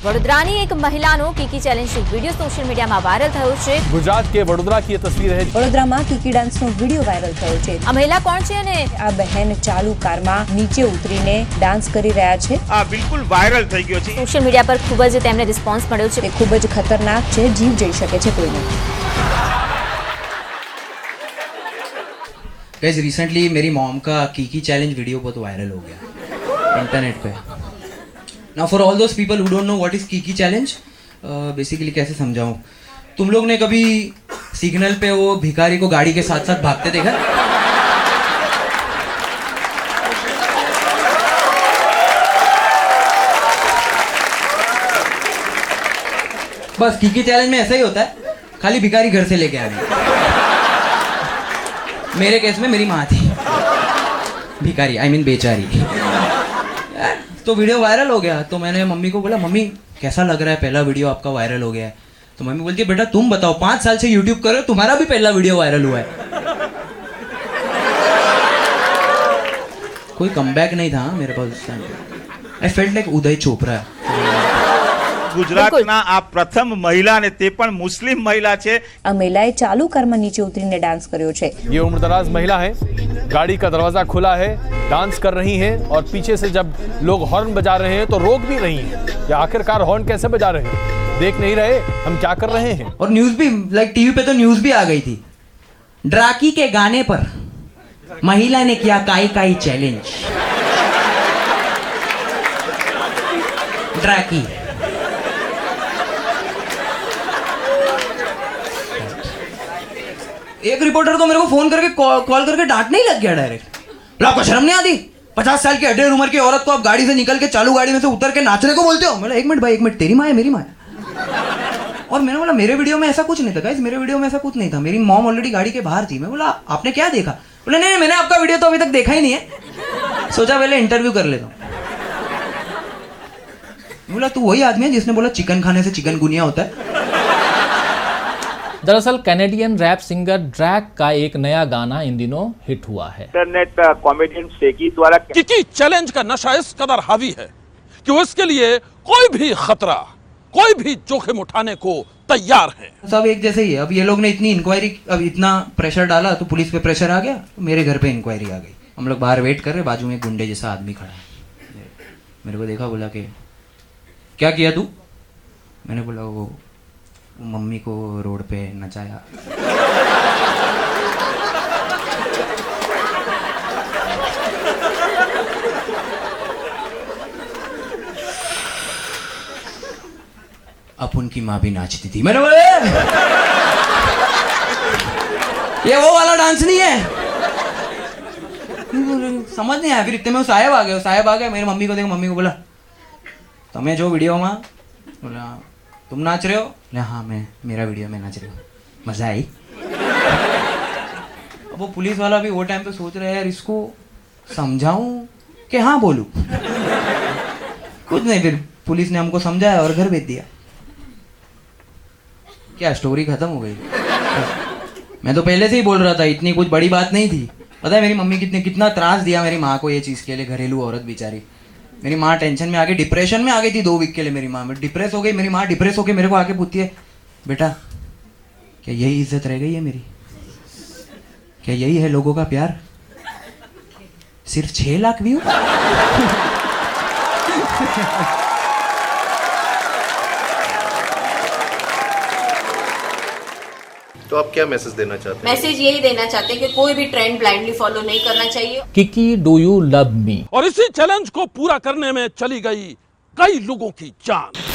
વડોદરાની એક મહિલાનો કીકી ચેલેન્જનો વિડીયો સોશિયલ મીડિયામાં વાયરલ થયો છે गुजरात के वडोदरा की ये तस्वीर है વડોદરામાં કીકી ડાન્સનો વિડીયો વાયરલ થયો છે આ મહિલા કોણ છે અને આ બહેન ચાલુ કારમાં નીચે ઉતરીને ડાન્સ કરી રહ્યા છે આ બિલકુલ વાયરલ થઈ ગયો છે સોશિયલ મીડિયા પર ખૂબ જ તેમને રિસ્પોન્સ મળ્યો છે તે ખૂબ જ ખતરનાક છે જીવ જઈ શકે છે કોઈને गैस रिसेंटली मेरी मॉम का कीकी चैलेंज वीडियो बहुत वायरल हो गया इंटरनेट पे ना for all those people who don't know what is Kiki challenge basically कैसे समझाऊं? तुम लोग ने कभी सिग्नल पे वो भिखारी को गाड़ी के साथ साथ भागते देखा? बस कीकी चैलेंज में ऐसा ही होता है। खाली भिखारी घर से लेके आ गई मेरे केस में मेरी माँ थी। भिखारी आई मीन बेचारी। तो वीडियो वायरल हो गया तो मैंने मम्मी को बोला मम्मी कैसा लग रहा है पहला वीडियो आपका वायरल हो गया है तो मम्मी बोलती है बेटा तुम बताओ पाँच साल से यूट्यूब कर रहे हो तुम्हारा भी पहला वीडियो वायरल हुआ है कोई कम नहीं था हाँ, मेरे पास उस time I felt like Uday Chopra ગુજરાતના આ પ્રથમ મહિલા અને તે પણ મુસ્લિમ મહિલા છે આ મહિલાએ ચાલુ કારમાં નીચે ઉતરીને ડાન્સ કર્યો છે ये उम्रदराज महिला है गाड़ी का दरवाजा खुला है डांस कर रही हैं और पीछे से जब लोग हॉर्न बजा रहे हैं तो रोक भी रही हैं। कि आखिरकार हॉर्न कैसे बजा रहे हैं? देख नहीं रहे? हम क्या कर रहे हैं? और न्यूज़ भी लाइक टीवी पे तो न्यूज़ भी आ गई थी। ड्राकी के गाने पर महिला ने किया काई काई चैलेंज। ड्राकी। एक रिपोर्टर तो मेरे को फ़ोन करके कॉल करके डांटने ही लग गया डायरेक्ट। आपको शर्म नहीं आती? पचास साल की अडेर उम्र की औरत को आप गाड़ी से निकल के चालू गाड़ी में से उतर के नाचने को बोलते हो? मैं एक मिनट भाई एक मिनट तेरी माँ है मेरी माँ और मैंने बोला मेरे वीडियो में ऐसा कुछ नहीं था गाइस मेरे वीडियो में ऐसा कुछ नहीं था। मेरी मॉम ऑलरेडी गाड़ी के बाहर थी। मैं बोला आपने क्या देखा? बोले नहीं, मैंने आपका वीडियो तो अभी तक देखा ही नहीं है। सोचा पहले इंटरव्यू कर लेता हूँ। बोला तू वही आदमी है जिसने बोला चिकन खाने से चिकन गुनिया होता है। दरअसल कैनेडियन रैप सिंगर ड्रैक का एक नया गाना इन दिनों हिट हुआ है। इंटरनेट कॉमेडियन शेकी द्वारा किकी चैलेंज का नशा इस कदर हावी है कि वो इसके लिए कोई भी खतरा कोई भी जोखिम उठाने को तैयार है। सब एक जैसे ही है। अब ये लोग ने इतनी इंक्वायरी अब इतना प्रेशर डाला तो पुलिस पे प्रेशर आ गया। मेरे घर पे इंक्वायरी आ गई। हम लोग बाहर वेट कर रहे बाजू में गुंडे जैसा आदमी खड़ा है। मेरे को देखा बोला कि क्या किया तू? मैंने बोला वो मम्मी को रोड पे नचाया। अब उनकी माँ भी नाचती थी। मैंने बोले ये वो वाला डांस नहीं है? समझ नहीं आया, फिर इतने में साहेब आ गए साहेब आ गए, मेरी मम्मी को देखो, मम्मी को बोला, तुम्हें जो वीडियो में बोला तुम नाच रहे हो? हाँ मैं, मेरा वीडियो में नाच रही हूँ। मज़ा आई। अब वो पुलिस वाला भी वो टाइम पे सोच रहा है, यार, इसको समझाऊं कि हाँ बोलूँ? कुछ नहीं, फिर पुलिस ने हमको समझाया और घर भेज दिया। क्या स्टोरी खत्म हो गई? मैं तो पहले से ही बोल रहा था, इतनी कुछ बड़ी बात नहीं थी। पता है मेरी मम्मी कितने, कितना त्रास दिया मेरी माँ को ये चीज़ के लिए, घरेलू औरत बेचारी। मेरी माँ टेंशन में आ गई डिप्रेशन में आ गई थी दो वीक के लिए मेरी माँ। डिप्रेस हो गई, मेरी माँ डिप्रेस होकर मेरे को आके पूछती है, बेटा, क्या यही इज़्ज़त रह गई है मेरी? क्या यही है लोगों का प्यार? सिर्फ़ छह लाख व्यू तो आप क्या मैसेज देना चाहते हैं? मैसेज यही देना चाहते हैं कि कोई भी ट्रेंड ब्लाइंडली फॉलो नहीं करना चाहिए। Kiki do you love me और इसी चैलेंज को पूरा करने में चली गई कई लोगों की जान।